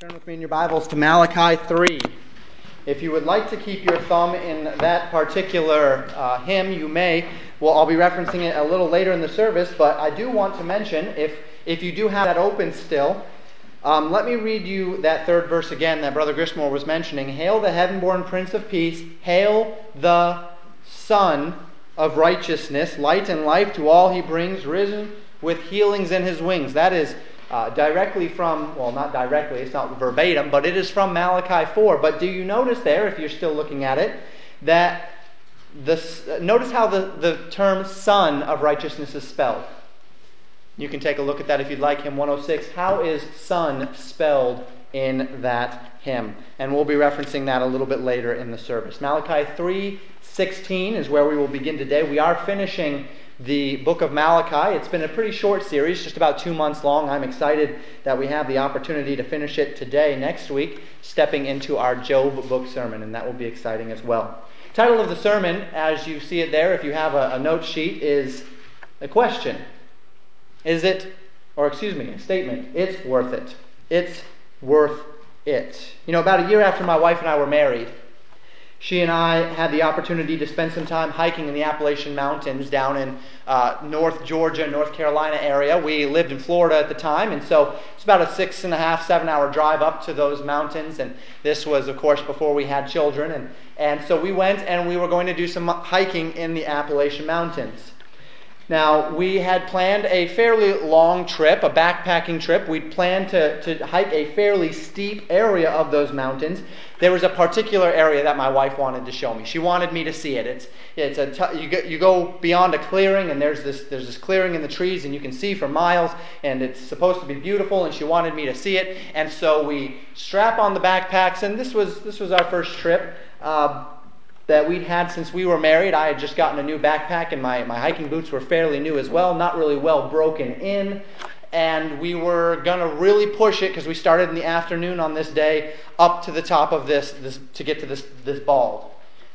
turn with me in your Bibles to Malachi 3. If you would like to keep your thumb in that particular uh, hymn, you may. Well, I'll be referencing it a little later in the service, but I do want to mention if, if you do have that open still, um, let me read you that third verse again that Brother Grismore was mentioning. Hail the heaven born Prince of Peace, hail the Sun of righteousness, light and life to all he brings, risen with healings in his wings. That is uh, directly from, well, not directly, it's not verbatim, but it is from Malachi 4. But do you notice there, if you're still looking at it, that the, notice how the, the term son of righteousness is spelled? You can take a look at that if you'd like. Hymn 106. How is son spelled in that hymn? And we'll be referencing that a little bit later in the service. Malachi 3:16 is where we will begin today. We are finishing the book of Malachi. It's been a pretty short series, just about two months long. I'm excited that we have the opportunity to finish it today, next week, stepping into our Job book sermon, and that will be exciting as well. Title of the sermon, as you see it there, if you have a, a note sheet, is a question. Is it, or excuse me, a statement, it's worth it. It's worth it. You know, about a year after my wife and I were married, she and I had the opportunity to spend some time hiking in the Appalachian Mountains down in uh, North Georgia, North Carolina area. We lived in Florida at the time, and so it's about a six and a half, seven hour drive up to those mountains. And this was, of course, before we had children. And, and so we went and we were going to do some hiking in the Appalachian Mountains. Now, we had planned a fairly long trip, a backpacking trip. We'd planned to, to hike a fairly steep area of those mountains. There was a particular area that my wife wanted to show me. She wanted me to see it. It's, it's a t- you, go, you go beyond a clearing, and there's this, there's this clearing in the trees, and you can see for miles, and it's supposed to be beautiful, and she wanted me to see it. And so we strap on the backpacks, and this was, this was our first trip. Uh, that we'd had since we were married. I had just gotten a new backpack, and my, my hiking boots were fairly new as well, not really well broken in. And we were going to really push it because we started in the afternoon on this day up to the top of this, this to get to this, this bald.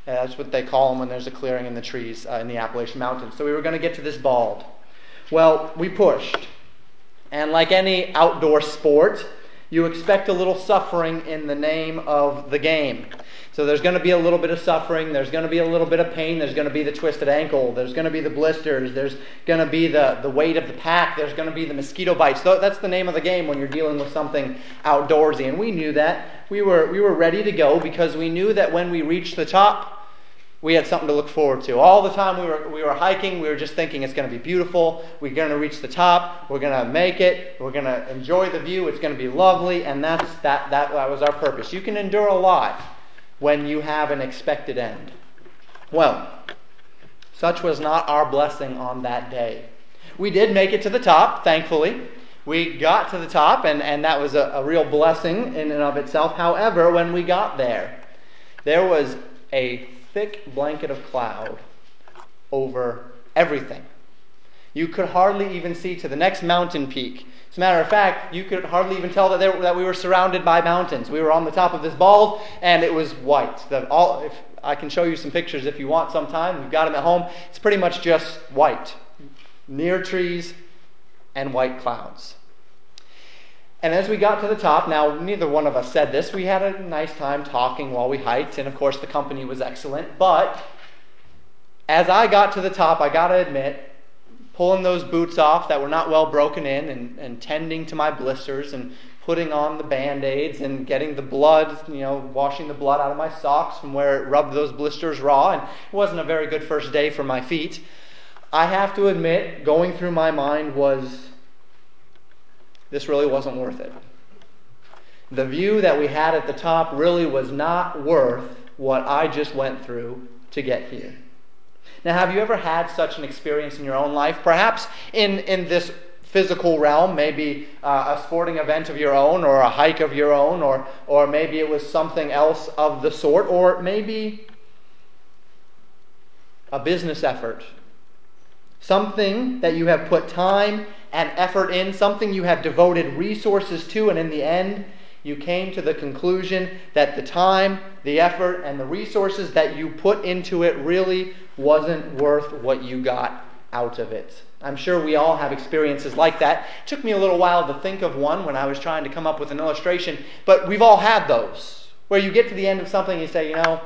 Uh, that's what they call them when there's a clearing in the trees uh, in the Appalachian Mountains. So we were going to get to this bald. Well, we pushed. And like any outdoor sport, you expect a little suffering in the name of the game. So there's going to be a little bit of suffering. There's going to be a little bit of pain. There's going to be the twisted ankle. There's going to be the blisters. There's going to be the, the weight of the pack. There's going to be the mosquito bites. That's the name of the game when you're dealing with something outdoorsy. And we knew that. We were, we were ready to go because we knew that when we reached the top, we had something to look forward to. All the time we were, we were hiking, we were just thinking it's going to be beautiful. We're going to reach the top. We're going to make it. We're going to enjoy the view. It's going to be lovely. And that's, that, that, that was our purpose. You can endure a lot when you have an expected end. Well, such was not our blessing on that day. We did make it to the top, thankfully. We got to the top, and, and that was a, a real blessing in and of itself. However, when we got there, there was a thick blanket of cloud over everything. You could hardly even see to the next mountain peak. As a matter of fact, you could hardly even tell that, there, that we were surrounded by mountains. We were on the top of this bald, and it was white. The, all, if, I can show you some pictures if you want sometime. We've got them at home. It's pretty much just white. Near trees and white clouds. And as we got to the top, now neither one of us said this, we had a nice time talking while we hiked, and of course the company was excellent. But as I got to the top, I got to admit, pulling those boots off that were not well broken in and, and tending to my blisters and putting on the band-aids and getting the blood, you know, washing the blood out of my socks from where it rubbed those blisters raw. And it wasn't a very good first day for my feet. I have to admit, going through my mind was this really wasn't worth it. The view that we had at the top really was not worth what I just went through to get here. Now, have you ever had such an experience in your own life? Perhaps in, in this physical realm, maybe uh, a sporting event of your own, or a hike of your own, or, or maybe it was something else of the sort, or maybe a business effort. Something that you have put time and effort in, something you have devoted resources to, and in the end, you came to the conclusion that the time, the effort, and the resources that you put into it really wasn't worth what you got out of it. I'm sure we all have experiences like that. It took me a little while to think of one when I was trying to come up with an illustration, but we've all had those where you get to the end of something and you say, you know,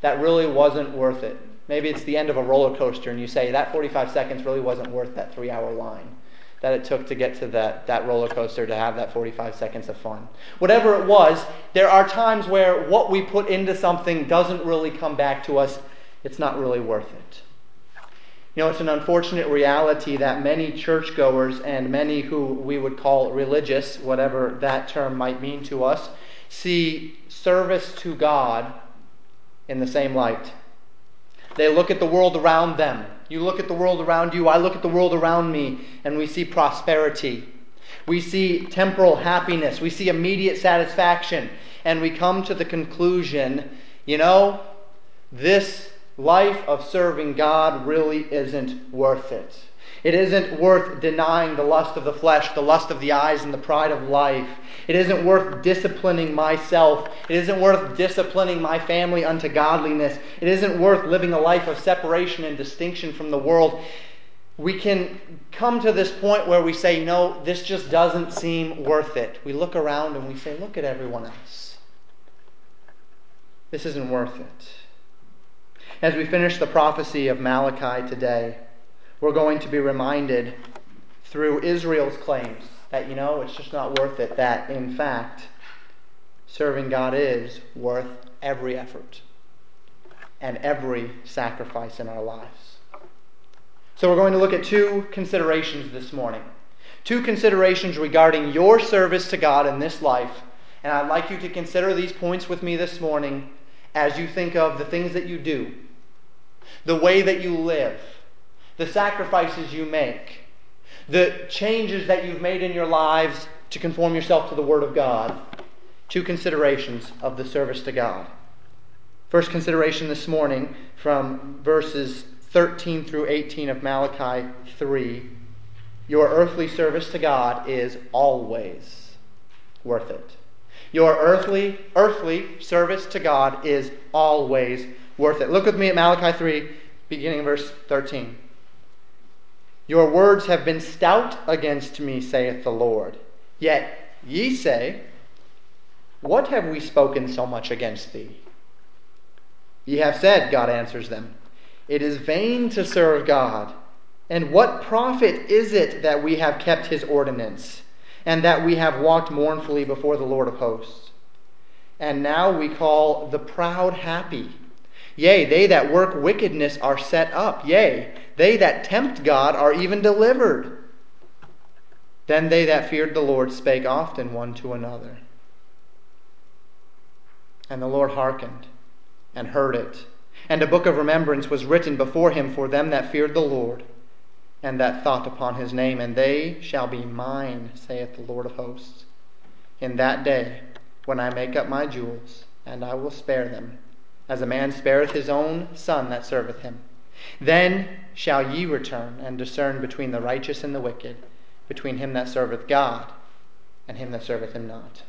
that really wasn't worth it. Maybe it's the end of a roller coaster and you say, that 45 seconds really wasn't worth that three hour line that it took to get to that, that roller coaster to have that 45 seconds of fun. Whatever it was, there are times where what we put into something doesn't really come back to us. It's not really worth it. You know, it's an unfortunate reality that many churchgoers and many who we would call religious, whatever that term might mean to us, see service to God in the same light. They look at the world around them. You look at the world around you, I look at the world around me, and we see prosperity. We see temporal happiness. We see immediate satisfaction. And we come to the conclusion you know, this life of serving God really isn't worth it. It isn't worth denying the lust of the flesh, the lust of the eyes, and the pride of life. It isn't worth disciplining myself. It isn't worth disciplining my family unto godliness. It isn't worth living a life of separation and distinction from the world. We can come to this point where we say, no, this just doesn't seem worth it. We look around and we say, look at everyone else. This isn't worth it. As we finish the prophecy of Malachi today, we're going to be reminded through Israel's claims that, you know, it's just not worth it, that in fact, serving God is worth every effort and every sacrifice in our lives. So we're going to look at two considerations this morning. Two considerations regarding your service to God in this life. And I'd like you to consider these points with me this morning as you think of the things that you do the way that you live, the sacrifices you make, the changes that you've made in your lives to conform yourself to the Word of God. Two considerations of the service to God. First consideration this morning from verses 13 through 18 of Malachi 3 Your earthly service to God is always worth it. Your earthly, earthly service to God is always worth it. Look with me at Malachi 3, beginning verse 13. Your words have been stout against me, saith the Lord. Yet ye say, What have we spoken so much against thee? Ye have said, God answers them, It is vain to serve God. And what profit is it that we have kept his ordinance, and that we have walked mournfully before the Lord of hosts? And now we call the proud happy. Yea, they that work wickedness are set up. Yea, they that tempt God are even delivered. Then they that feared the Lord spake often one to another. And the Lord hearkened and heard it. And a book of remembrance was written before him for them that feared the Lord and that thought upon his name. And they shall be mine, saith the Lord of hosts, in that day when I make up my jewels, and I will spare them as a man spareth his own son that serveth him. Then shall ye return and discern between the righteous and the wicked, between him that serveth God and him that serveth him not.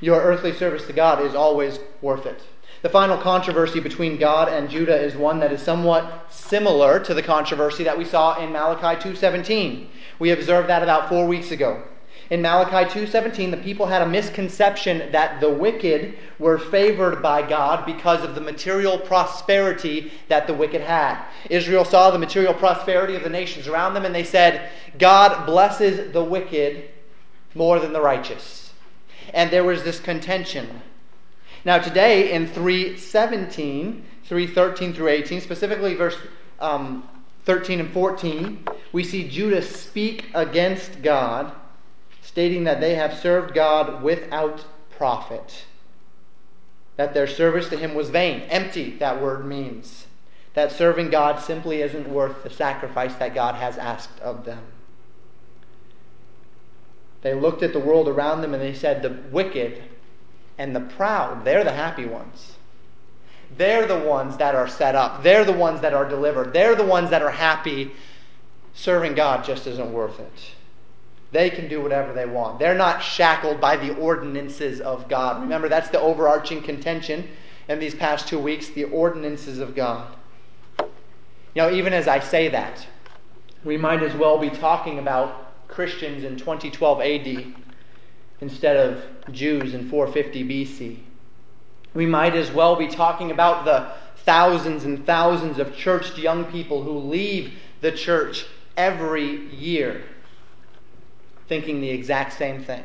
Your earthly service to God is always worth it. The final controversy between God and Judah is one that is somewhat similar to the controversy that we saw in Malachi 2:17. We observed that about 4 weeks ago. In Malachi 2:17, the people had a misconception that the wicked were favored by God because of the material prosperity that the wicked had. Israel saw the material prosperity of the nations around them and they said, "God blesses the wicked more than the righteous." And there was this contention. Now today in 3:17, 3:13 through 18, specifically verse um, 13 and 14, we see Judah speak against God stating that they have served God without profit. That their service to Him was vain. Empty, that word means. That serving God simply isn't worth the sacrifice that God has asked of them. They looked at the world around them and they said, The wicked and the proud, they're the happy ones. They're the ones that are set up. They're the ones that are delivered. They're the ones that are happy. Serving God just isn't worth it. They can do whatever they want. They're not shackled by the ordinances of God. Remember, that's the overarching contention in these past two weeks the ordinances of God. You know, even as I say that, we might as well be talking about Christians in 2012 AD instead of Jews in 450 BC. We might as well be talking about the thousands and thousands of churched young people who leave the church every year thinking the exact same thing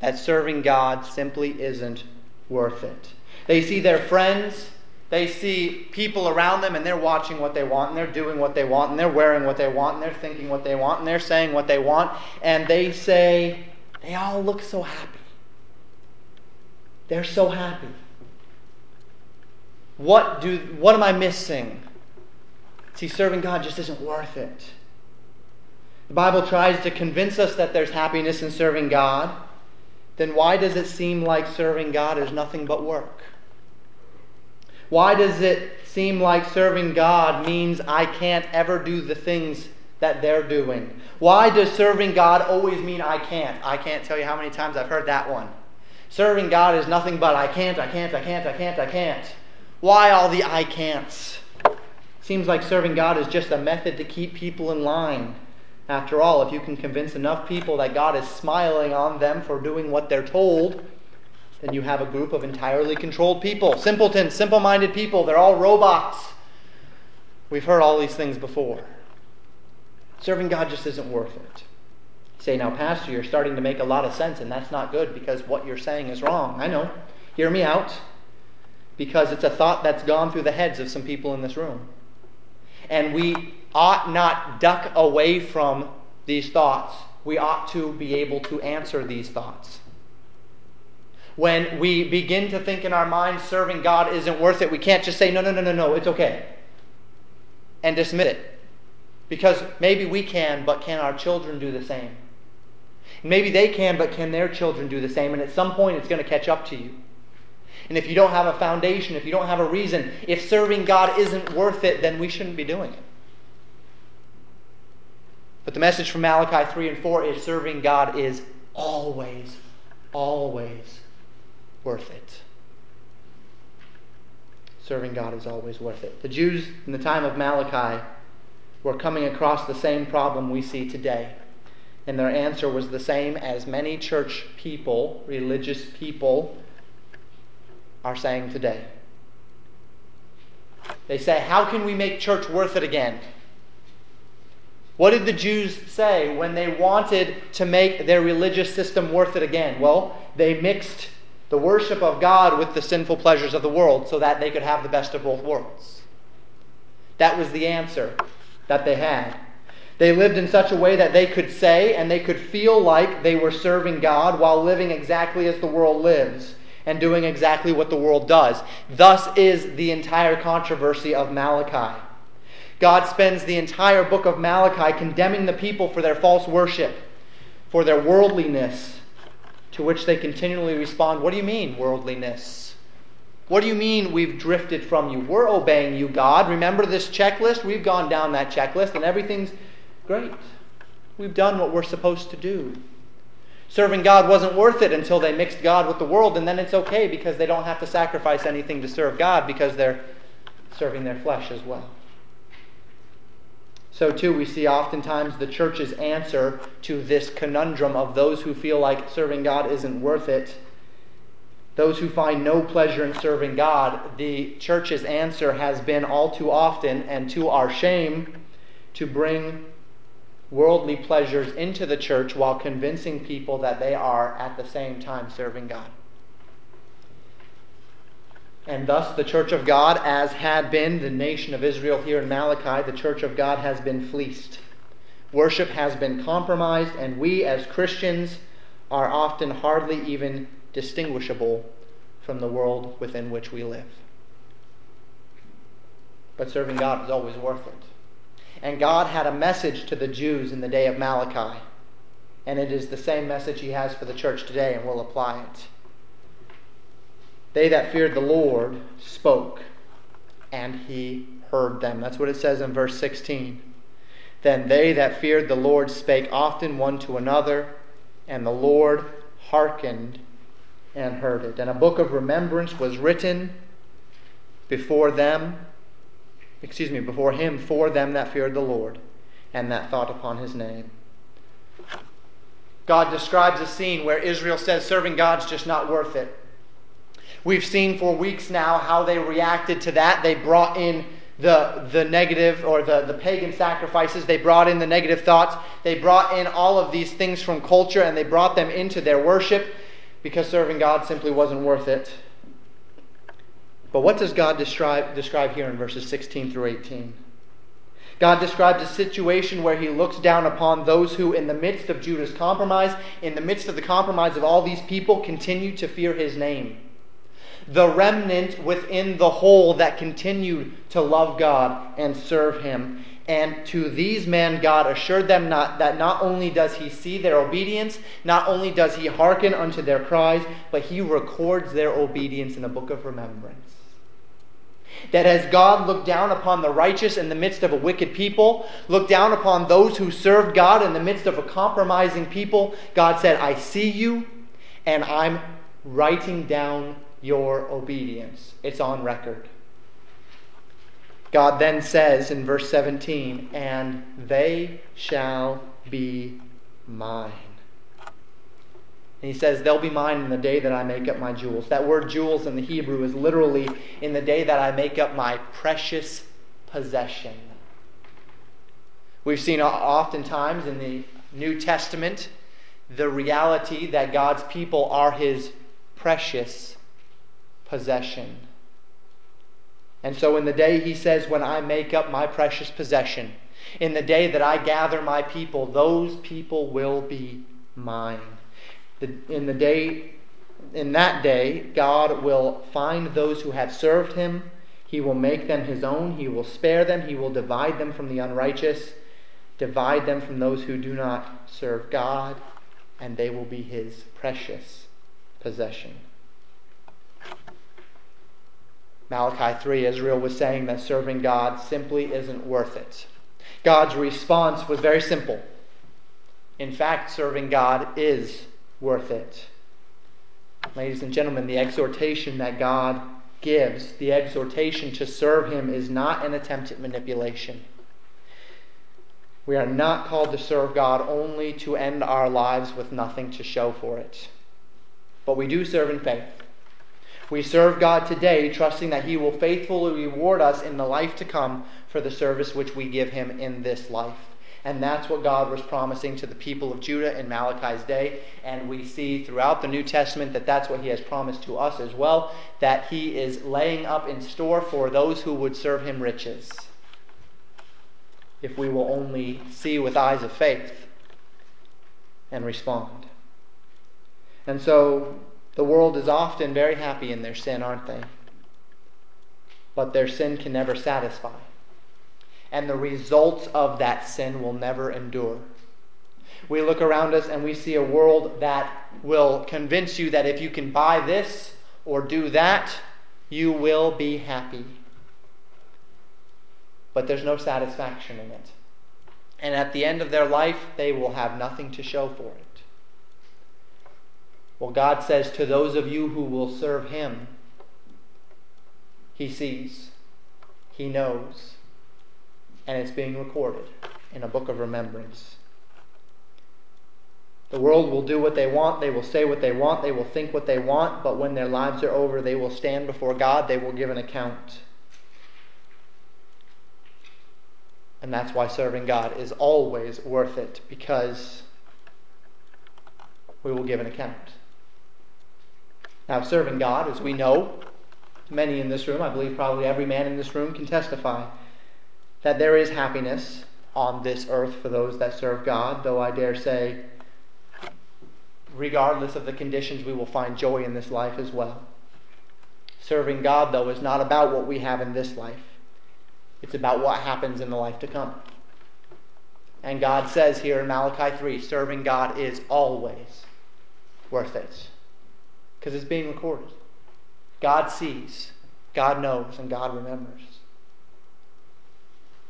that serving God simply isn't worth it. They see their friends, they see people around them, and they're watching what they want, and they're doing what they want, and they're wearing what they want, and they're thinking what they want, and they're saying what they want, and they say, they all look so happy. They're so happy. What do what am I missing? See, serving God just isn't worth it. The Bible tries to convince us that there's happiness in serving God. Then why does it seem like serving God is nothing but work? Why does it seem like serving God means I can't ever do the things that they're doing? Why does serving God always mean I can't? I can't tell you how many times I've heard that one. Serving God is nothing but I can't, I can't, I can't, I can't, I can't. Why all the I can'ts? Seems like serving God is just a method to keep people in line. After all, if you can convince enough people that God is smiling on them for doing what they're told, then you have a group of entirely controlled people. Simpletons, simple minded people. They're all robots. We've heard all these things before. Serving God just isn't worth it. Say, now, Pastor, you're starting to make a lot of sense, and that's not good because what you're saying is wrong. I know. Hear me out. Because it's a thought that's gone through the heads of some people in this room. And we ought not duck away from these thoughts. We ought to be able to answer these thoughts. When we begin to think in our minds serving God isn't worth it, we can't just say, no, no, no, no, no, it's okay, and dismiss it. Because maybe we can, but can our children do the same? Maybe they can, but can their children do the same? And at some point, it's going to catch up to you. And if you don't have a foundation, if you don't have a reason, if serving God isn't worth it, then we shouldn't be doing it. But the message from Malachi 3 and 4 is serving God is always, always worth it. Serving God is always worth it. The Jews in the time of Malachi were coming across the same problem we see today. And their answer was the same as many church people, religious people, are saying today. They say, How can we make church worth it again? What did the Jews say when they wanted to make their religious system worth it again? Well, they mixed the worship of God with the sinful pleasures of the world so that they could have the best of both worlds. That was the answer that they had. They lived in such a way that they could say and they could feel like they were serving God while living exactly as the world lives and doing exactly what the world does. Thus is the entire controversy of Malachi. God spends the entire book of Malachi condemning the people for their false worship, for their worldliness, to which they continually respond, What do you mean, worldliness? What do you mean we've drifted from you? We're obeying you, God. Remember this checklist? We've gone down that checklist and everything's great. We've done what we're supposed to do. Serving God wasn't worth it until they mixed God with the world, and then it's okay because they don't have to sacrifice anything to serve God because they're serving their flesh as well. So, too, we see oftentimes the church's answer to this conundrum of those who feel like serving God isn't worth it. Those who find no pleasure in serving God, the church's answer has been all too often, and to our shame, to bring worldly pleasures into the church while convincing people that they are at the same time serving God. And thus, the church of God, as had been the nation of Israel here in Malachi, the church of God has been fleeced. Worship has been compromised, and we as Christians are often hardly even distinguishable from the world within which we live. But serving God is always worth it. And God had a message to the Jews in the day of Malachi. And it is the same message he has for the church today, and we'll apply it. They that feared the Lord spoke, and he heard them. That's what it says in verse 16. Then they that feared the Lord spake often one to another, and the Lord hearkened and heard it. And a book of remembrance was written before them excuse me, before him for them that feared the Lord, and that thought upon his name. God describes a scene where Israel says serving God's just not worth it. We've seen for weeks now how they reacted to that. They brought in the, the negative or the, the pagan sacrifices. They brought in the negative thoughts. They brought in all of these things from culture and they brought them into their worship because serving God simply wasn't worth it. But what does God describe, describe here in verses 16 through 18? God describes a situation where he looks down upon those who, in the midst of Judah's compromise, in the midst of the compromise of all these people, continue to fear his name the remnant within the whole that continued to love God and serve Him. And to these men, God assured them not, that not only does He see their obedience, not only does He hearken unto their cries, but He records their obedience in a book of remembrance. That as God looked down upon the righteous in the midst of a wicked people, looked down upon those who served God in the midst of a compromising people, God said, I see you, and I'm writing down your obedience. It's on record. God then says in verse 17, and they shall be mine. And he says, They'll be mine in the day that I make up my jewels. That word jewels in the Hebrew is literally in the day that I make up my precious possession. We've seen oftentimes in the New Testament the reality that God's people are his precious possession. And so, in the day he says, When I make up my precious possession, in the day that I gather my people, those people will be mine. The, in the day, in that day, God will find those who have served him. He will make them his own. He will spare them. He will divide them from the unrighteous, divide them from those who do not serve God, and they will be his precious possession. Malachi 3, Israel was saying that serving God simply isn't worth it. God's response was very simple. In fact, serving God is worth it. Ladies and gentlemen, the exhortation that God gives, the exhortation to serve Him, is not an attempt at manipulation. We are not called to serve God only to end our lives with nothing to show for it. But we do serve in faith. We serve God today, trusting that He will faithfully reward us in the life to come for the service which we give Him in this life. And that's what God was promising to the people of Judah in Malachi's day. And we see throughout the New Testament that that's what He has promised to us as well, that He is laying up in store for those who would serve Him riches. If we will only see with eyes of faith and respond. And so the world is often very happy in their sin, aren't they? But their sin can never satisfy. And the results of that sin will never endure. We look around us and we see a world that will convince you that if you can buy this or do that, you will be happy. But there's no satisfaction in it. And at the end of their life, they will have nothing to show for it. Well, God says to those of you who will serve Him, He sees, He knows, and it's being recorded in a book of remembrance. The world will do what they want, they will say what they want, they will think what they want, but when their lives are over, they will stand before God, they will give an account. And that's why serving God is always worth it, because we will give an account. Now, serving God, as we know, many in this room, I believe probably every man in this room can testify that there is happiness on this earth for those that serve God, though I dare say, regardless of the conditions, we will find joy in this life as well. Serving God, though, is not about what we have in this life, it's about what happens in the life to come. And God says here in Malachi 3 serving God is always worth it because it's being recorded. God sees, God knows, and God remembers.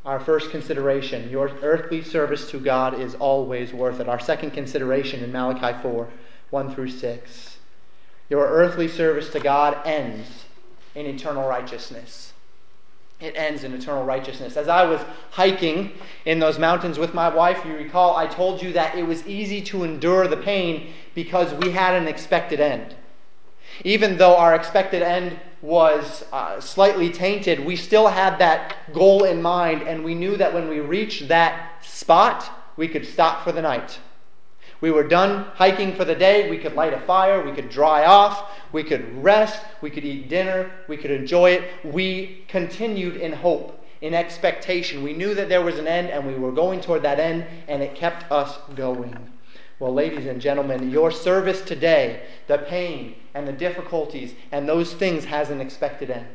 Our first consideration your earthly service to God is always worth it. Our second consideration in Malachi 4 1 through 6. Your earthly service to God ends in eternal righteousness. it ends in eternal righteousness. As I was hiking in those mountains with my wife, you recall I told you that it was easy to endure the pain because we had an expected end. Even though our expected end was uh, slightly tainted, we still had that goal in mind, and we knew that when we reached that spot, we could stop for the night. We were done hiking for the day. We could light a fire. We could dry off. We could rest. We could eat dinner. We could enjoy it. We continued in hope, in expectation. We knew that there was an end and we were going toward that end, and it kept us going. Well, ladies and gentlemen, your service today, the pain and the difficulties and those things has an expected end.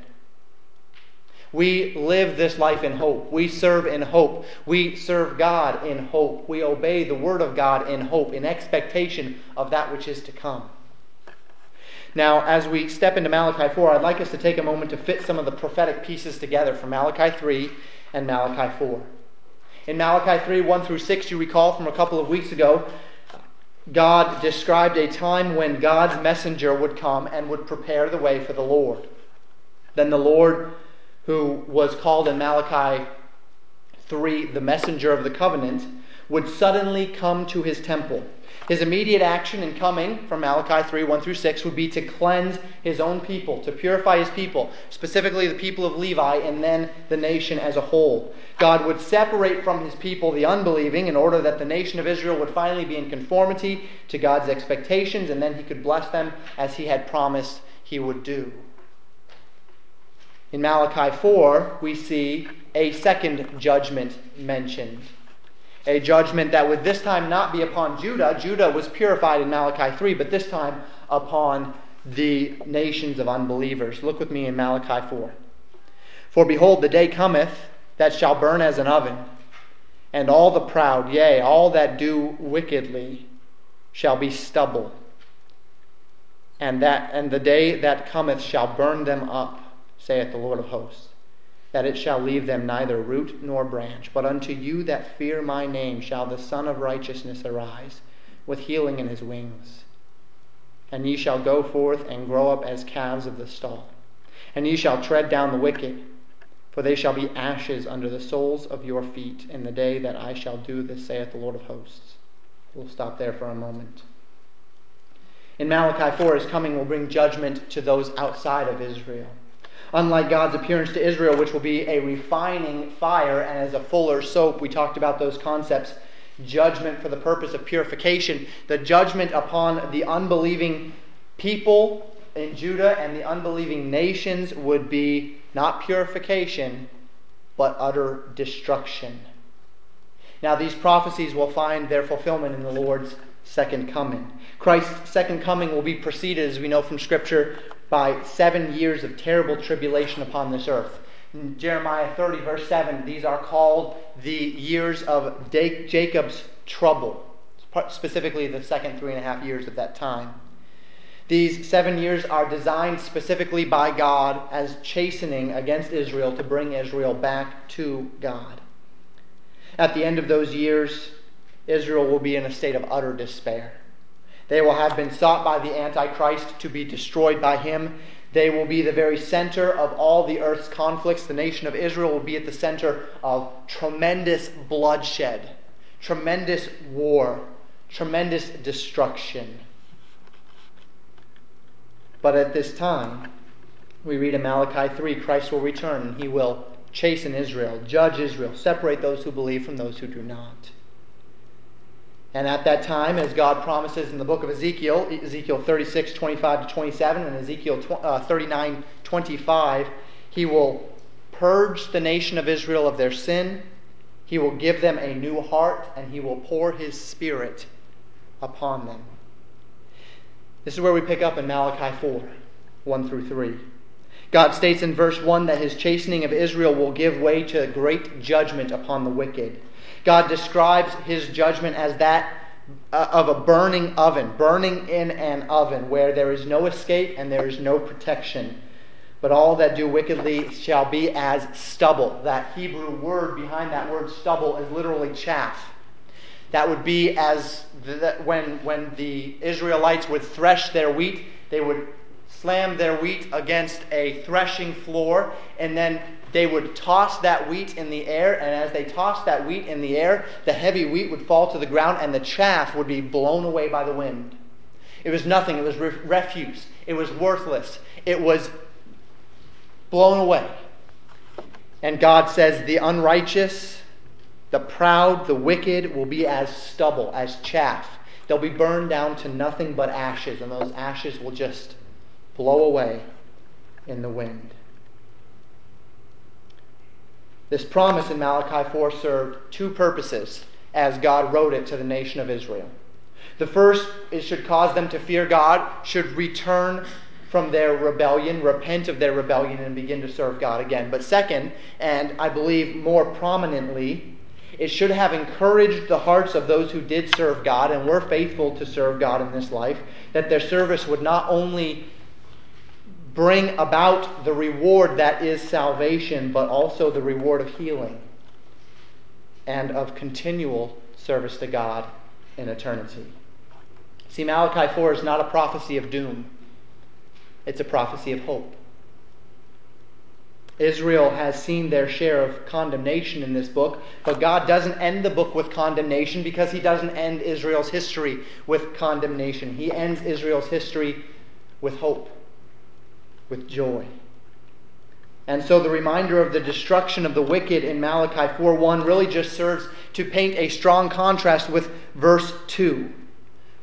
We live this life in hope. We serve in hope. We serve God in hope. We obey the Word of God in hope, in expectation of that which is to come. Now, as we step into Malachi 4, I'd like us to take a moment to fit some of the prophetic pieces together from Malachi 3 and Malachi 4. In Malachi 3, 1 through 6, you recall from a couple of weeks ago, God described a time when God's messenger would come and would prepare the way for the Lord. Then the Lord who was called in Malachi 3 the messenger of the covenant, would suddenly come to his temple. His immediate action in coming from Malachi 3 1 through 6 would be to cleanse his own people, to purify his people, specifically the people of Levi, and then the nation as a whole. God would separate from his people the unbelieving in order that the nation of Israel would finally be in conformity to God's expectations, and then he could bless them as he had promised he would do. In Malachi 4, we see a second judgment mentioned. A judgment that would this time not be upon Judah. Judah was purified in Malachi 3, but this time upon the nations of unbelievers. Look with me in Malachi 4. For behold, the day cometh that shall burn as an oven, and all the proud, yea, all that do wickedly, shall be stubble. And that and the day that cometh shall burn them up saith the Lord of hosts, that it shall leave them neither root nor branch. But unto you that fear my name shall the Sun of Righteousness arise, with healing in his wings. And ye shall go forth and grow up as calves of the stall. And ye shall tread down the wicked, for they shall be ashes under the soles of your feet in the day that I shall do this, saith the Lord of hosts. We'll stop there for a moment. In Malachi 4, his coming will bring judgment to those outside of Israel unlike God's appearance to Israel, which will be a refining fire and as a fuller soap. We talked about those concepts. Judgment for the purpose of purification, the judgment upon the unbelieving people in Judah and the unbelieving nations would be not purification, but utter destruction. Now, these prophecies will find their fulfillment in the Lord's second coming. Christ's second coming will be preceded, as we know from Scripture, by seven years of terrible tribulation upon this earth. In Jeremiah 30, verse 7, these are called the years of Jacob's trouble, specifically the second three and a half years of that time. These seven years are designed specifically by God as chastening against Israel to bring Israel back to God. At the end of those years, Israel will be in a state of utter despair. They will have been sought by the Antichrist to be destroyed by him. They will be the very center of all the earth's conflicts. The nation of Israel will be at the center of tremendous bloodshed, tremendous war, tremendous destruction. But at this time, we read in Malachi 3 Christ will return and he will chasten Israel, judge Israel, separate those who believe from those who do not. And at that time, as God promises in the book of Ezekiel, Ezekiel 36, 25 to 27, and Ezekiel uh, 39, 25, he will purge the nation of Israel of their sin. He will give them a new heart, and he will pour his spirit upon them. This is where we pick up in Malachi 4, 1 through 3. God states in verse 1 that his chastening of Israel will give way to great judgment upon the wicked. God describes his judgment as that uh, of a burning oven, burning in an oven where there is no escape and there is no protection. But all that do wickedly shall be as stubble. That Hebrew word behind that word stubble is literally chaff. That would be as the, when, when the Israelites would thresh their wheat, they would slam their wheat against a threshing floor, and then they would toss that wheat in the air, and as they tossed that wheat in the air, the heavy wheat would fall to the ground, and the chaff would be blown away by the wind. It was nothing, it was re- refuse, it was worthless, it was blown away. And God says, The unrighteous, the proud, the wicked will be as stubble, as chaff. They'll be burned down to nothing but ashes, and those ashes will just blow away in the wind. This promise in Malachi 4 served two purposes as God wrote it to the nation of Israel. The first, it should cause them to fear God, should return from their rebellion, repent of their rebellion, and begin to serve God again. But second, and I believe more prominently, it should have encouraged the hearts of those who did serve God and were faithful to serve God in this life, that their service would not only bring about the reward that is salvation, but also the reward of healing and of continual service to God in eternity. See, Malachi 4 is not a prophecy of doom, it's a prophecy of hope. Israel has seen their share of condemnation in this book, but God doesn't end the book with condemnation because He doesn't end Israel's history with condemnation. He ends Israel's history with hope with joy. And so the reminder of the destruction of the wicked in Malachi 4:1 really just serves to paint a strong contrast with verse 2.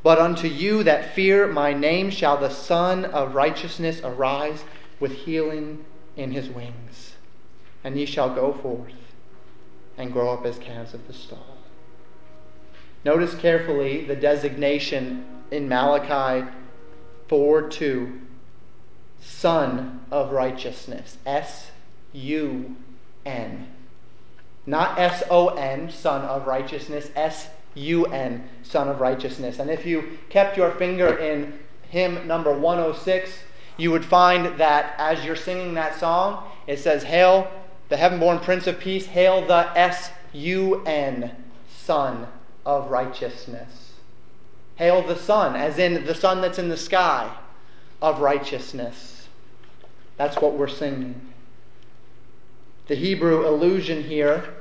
But unto you that fear my name shall the Sun of righteousness arise with healing in his wings. And ye shall go forth and grow up as calves of the stall. Notice carefully the designation in Malachi 4 2 Sun of Righteousness. S U N. Not S O N, Son of Righteousness. S U N, Sun of Righteousness. And if you kept your finger in hymn number 106, you would find that as you're singing that song, it says, Hail the heaven born Prince of Peace, hail the S U N, Sun of Righteousness. Hail the sun, as in the sun that's in the sky of righteousness. That's what we're singing. The Hebrew allusion here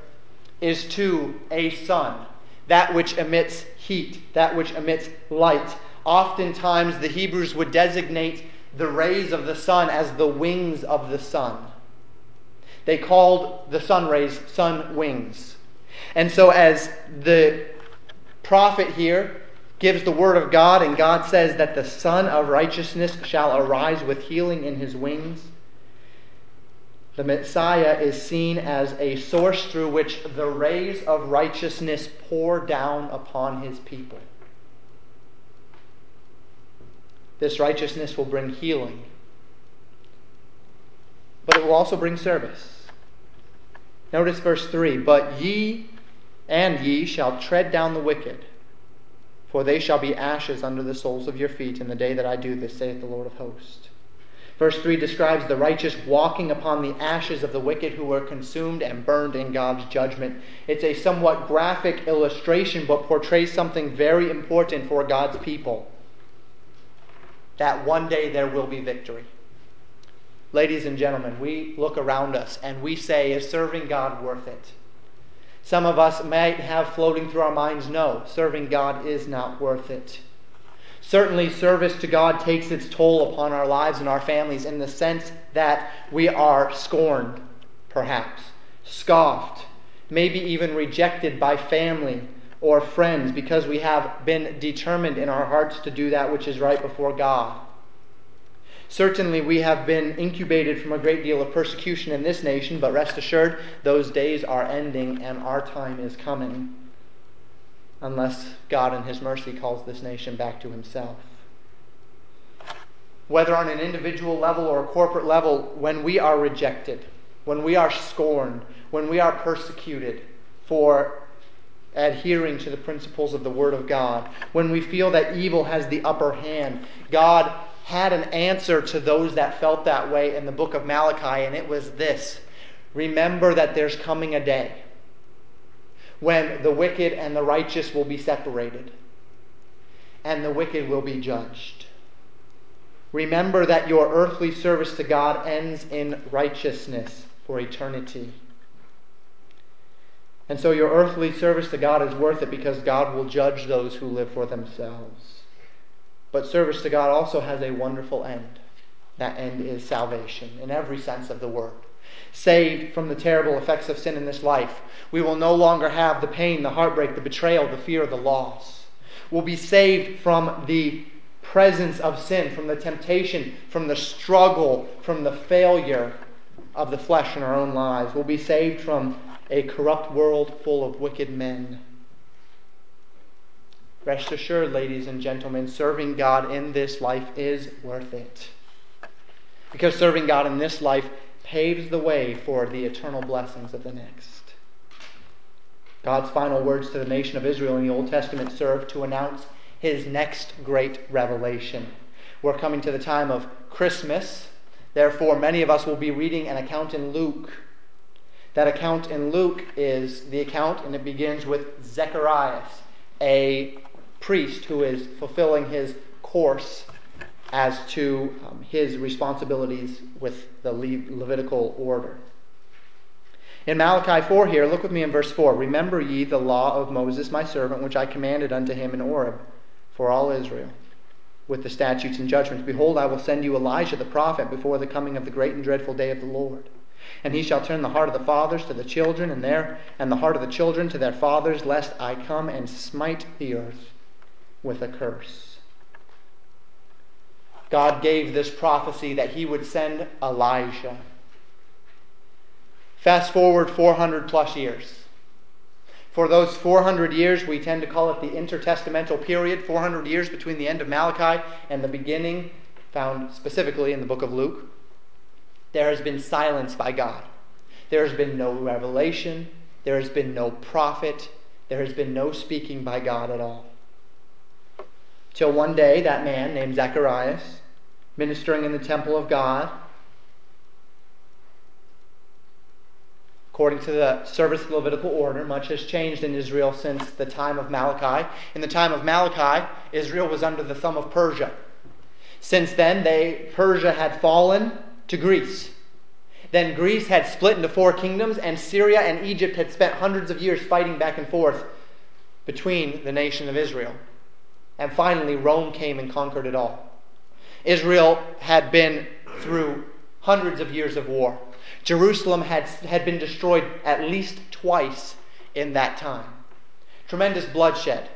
is to a sun, that which emits heat, that which emits light. Oftentimes, the Hebrews would designate the rays of the sun as the wings of the sun. They called the sun rays sun wings. And so, as the prophet here gives the word of God, and God says that the Sun of Righteousness shall arise with healing in his wings. The Messiah is seen as a source through which the rays of righteousness pour down upon his people. This righteousness will bring healing, but it will also bring service. Notice verse 3 But ye and ye shall tread down the wicked for they shall be ashes under the soles of your feet in the day that I do this, saith the Lord of hosts. Verse 3 describes the righteous walking upon the ashes of the wicked who were consumed and burned in God's judgment. It's a somewhat graphic illustration, but portrays something very important for God's people that one day there will be victory. Ladies and gentlemen, we look around us and we say, Is serving God worth it? Some of us might have floating through our minds no, serving God is not worth it. Certainly, service to God takes its toll upon our lives and our families in the sense that we are scorned, perhaps, scoffed, maybe even rejected by family or friends because we have been determined in our hearts to do that which is right before God. Certainly, we have been incubated from a great deal of persecution in this nation, but rest assured, those days are ending and our time is coming. Unless God, in His mercy, calls this nation back to Himself. Whether on an individual level or a corporate level, when we are rejected, when we are scorned, when we are persecuted for adhering to the principles of the Word of God, when we feel that evil has the upper hand, God had an answer to those that felt that way in the book of Malachi, and it was this Remember that there's coming a day when the wicked and the righteous will be separated, and the wicked will be judged. Remember that your earthly service to God ends in righteousness for eternity. And so your earthly service to God is worth it because God will judge those who live for themselves. But service to God also has a wonderful end. That end is salvation in every sense of the word. Saved from the terrible effects of sin in this life. We will no longer have the pain, the heartbreak, the betrayal, the fear, the loss. We'll be saved from the presence of sin, from the temptation, from the struggle, from the failure of the flesh in our own lives. We'll be saved from a corrupt world full of wicked men. Rest assured, ladies and gentlemen, serving God in this life is worth it. Because serving God in this life paves the way for the eternal blessings of the next. God's final words to the nation of Israel in the Old Testament serve to announce his next great revelation. We're coming to the time of Christmas. Therefore, many of us will be reading an account in Luke. That account in Luke is the account, and it begins with Zechariah, a priest who is fulfilling his course as to um, his responsibilities with the Le- Levitical order. In Malachi 4 here, look with me in verse 4. Remember ye the law of Moses my servant, which I commanded unto him in Horeb for all Israel, with the statutes and judgments. Behold, I will send you Elijah the prophet before the coming of the great and dreadful day of the Lord. And he shall turn the heart of the fathers to the children, and their and the heart of the children to their fathers, lest I come and smite the earth with a curse. God gave this prophecy that he would send Elijah. Fast forward 400 plus years. For those 400 years, we tend to call it the intertestamental period, 400 years between the end of Malachi and the beginning, found specifically in the book of Luke. There has been silence by God. There has been no revelation. There has been no prophet. There has been no speaking by God at all. Till one day, that man named Zacharias, ministering in the temple of God, According to the service of the Levitical order, much has changed in Israel since the time of Malachi. In the time of Malachi, Israel was under the thumb of Persia. Since then, they, Persia had fallen to Greece. Then Greece had split into four kingdoms, and Syria and Egypt had spent hundreds of years fighting back and forth between the nation of Israel. And finally, Rome came and conquered it all. Israel had been through hundreds of years of war. Jerusalem had, had been destroyed at least twice in that time. Tremendous bloodshed.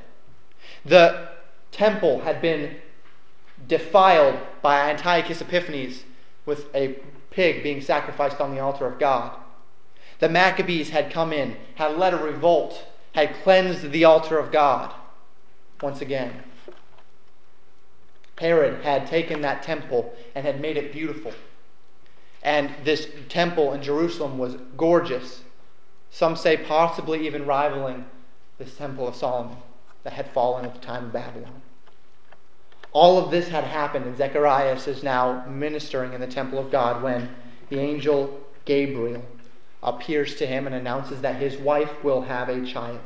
The temple had been defiled by Antiochus Epiphanes with a pig being sacrificed on the altar of God. The Maccabees had come in, had led a revolt, had cleansed the altar of God once again. Herod had taken that temple and had made it beautiful. And this temple in Jerusalem was gorgeous. Some say possibly even rivaling this temple of Solomon that had fallen at the time of Babylon. All of this had happened, and Zechariah is now ministering in the temple of God when the angel Gabriel appears to him and announces that his wife will have a child.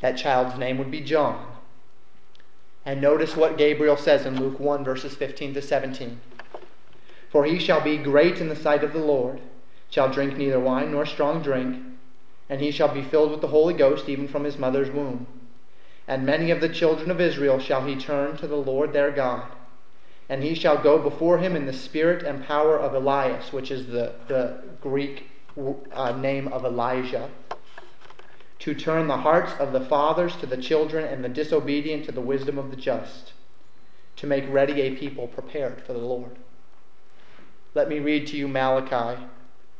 That child's name would be John. And notice what Gabriel says in Luke 1, verses 15 to 17. For he shall be great in the sight of the Lord, shall drink neither wine nor strong drink, and he shall be filled with the Holy Ghost even from his mother's womb. And many of the children of Israel shall he turn to the Lord their God. And he shall go before him in the spirit and power of Elias, which is the, the Greek uh, name of Elijah, to turn the hearts of the fathers to the children and the disobedient to the wisdom of the just, to make ready a people prepared for the Lord. Let me read to you Malachi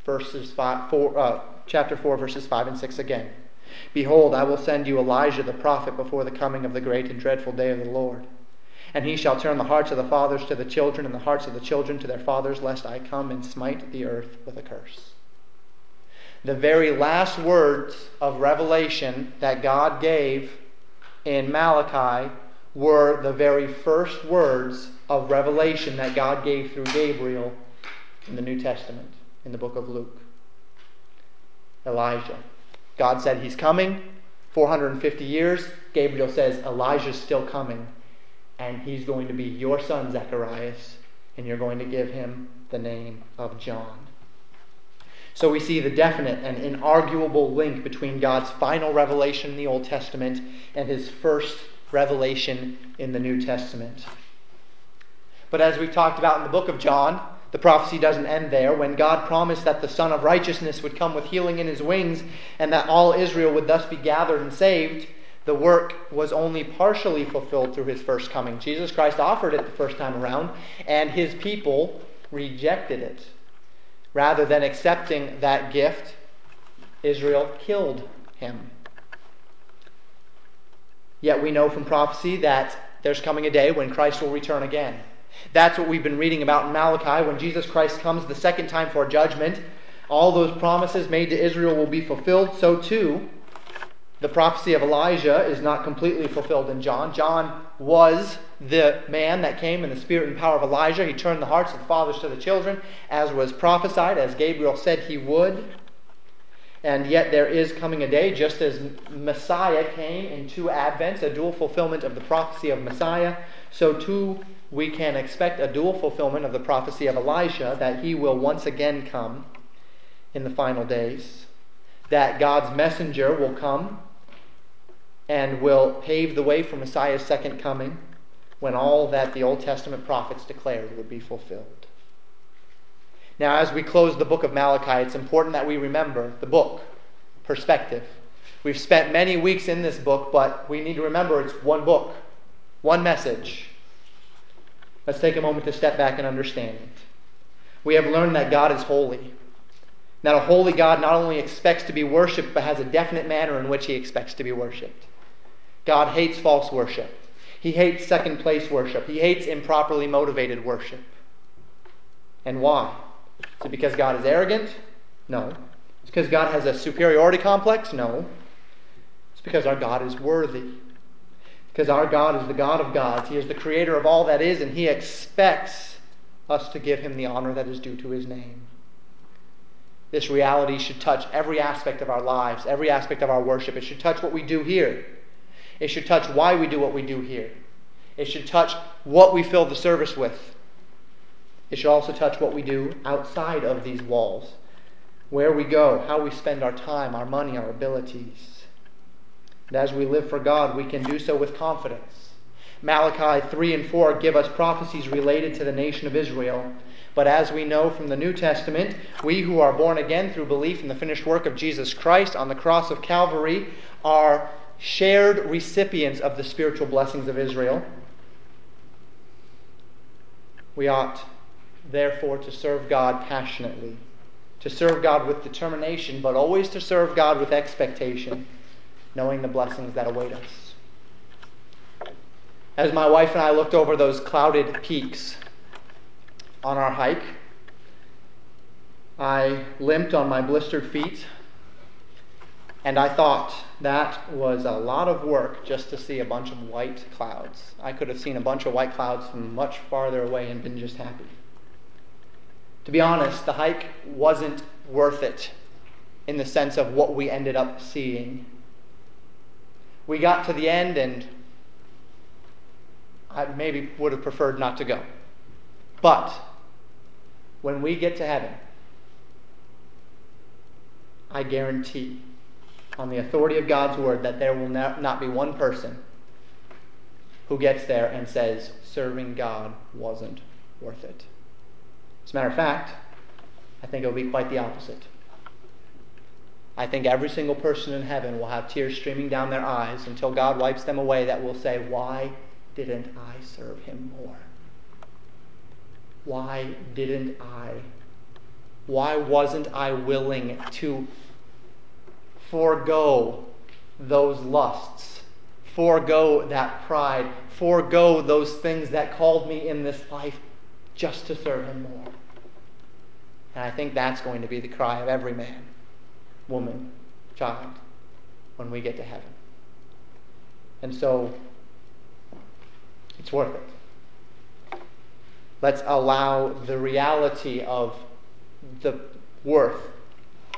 verses five, four, uh, chapter 4, verses 5 and 6 again. Behold, I will send you Elijah the prophet before the coming of the great and dreadful day of the Lord. And he shall turn the hearts of the fathers to the children, and the hearts of the children to their fathers, lest I come and smite the earth with a curse. The very last words of revelation that God gave in Malachi were the very first words of revelation that God gave through Gabriel in the New Testament, in the book of Luke. Elijah. God said he's coming. 450 years. Gabriel says Elijah's still coming. and he's going to be your son, Zacharias, and you're going to give him the name of John. So we see the definite and inarguable link between God's final revelation in the Old Testament and his first revelation in the New Testament. But as we've talked about in the book of John, the prophecy doesn't end there. When God promised that the Sun of Righteousness would come with healing in his wings and that all Israel would thus be gathered and saved, the work was only partially fulfilled through his first coming. Jesus Christ offered it the first time around, and his people rejected it. Rather than accepting that gift, Israel killed him. Yet we know from prophecy that there's coming a day when Christ will return again. That's what we've been reading about in Malachi. When Jesus Christ comes the second time for judgment, all those promises made to Israel will be fulfilled. So, too, the prophecy of Elijah is not completely fulfilled in John. John was the man that came in the spirit and power of Elijah. He turned the hearts of the fathers to the children, as was prophesied, as Gabriel said he would. And yet there is coming a day, just as Messiah came in two advents, a dual fulfillment of the prophecy of Messiah, so too we can expect a dual fulfillment of the prophecy of Elijah that he will once again come in the final days, that God's messenger will come and will pave the way for Messiah's second coming when all that the Old Testament prophets declared would be fulfilled. Now, as we close the book of Malachi, it's important that we remember the book, perspective. We've spent many weeks in this book, but we need to remember it's one book, one message. Let's take a moment to step back and understand it. We have learned that God is holy. That a holy God not only expects to be worshiped, but has a definite manner in which he expects to be worshiped. God hates false worship. He hates second place worship. He hates improperly motivated worship. And why? Is it because God is arrogant? No. It's because God has a superiority complex? No. It's because our God is worthy. Because our God is the God of gods. He is the creator of all that is, and He expects us to give Him the honor that is due to His name. This reality should touch every aspect of our lives, every aspect of our worship. It should touch what we do here. It should touch why we do what we do here. It should touch what we fill the service with. It should also touch what we do outside of these walls, where we go, how we spend our time, our money, our abilities. And as we live for God, we can do so with confidence. Malachi 3 and 4 give us prophecies related to the nation of Israel. But as we know from the New Testament, we who are born again through belief in the finished work of Jesus Christ on the cross of Calvary are shared recipients of the spiritual blessings of Israel. We ought, therefore, to serve God passionately, to serve God with determination, but always to serve God with expectation, knowing the blessings that await us. As my wife and I looked over those clouded peaks on our hike, I limped on my blistered feet and I thought that was a lot of work just to see a bunch of white clouds. I could have seen a bunch of white clouds from much farther away and been just happy. To be honest, the hike wasn't worth it in the sense of what we ended up seeing. We got to the end and I maybe would have preferred not to go. But when we get to heaven, I guarantee on the authority of God's word that there will not be one person who gets there and says, serving God wasn't worth it. As a matter of fact, I think it'll be quite the opposite. I think every single person in heaven will have tears streaming down their eyes until God wipes them away that will say, Why didn't I serve him more? Why didn't I? Why wasn't I willing to forego those lusts, forego that pride, forego those things that called me in this life just to serve Him more. And I think that's going to be the cry of every man, woman, child when we get to heaven. And so, it's worth it. Let's allow the reality of the worth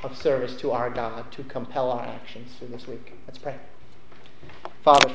of service to our God to compel our actions through this week. Let's pray. Father,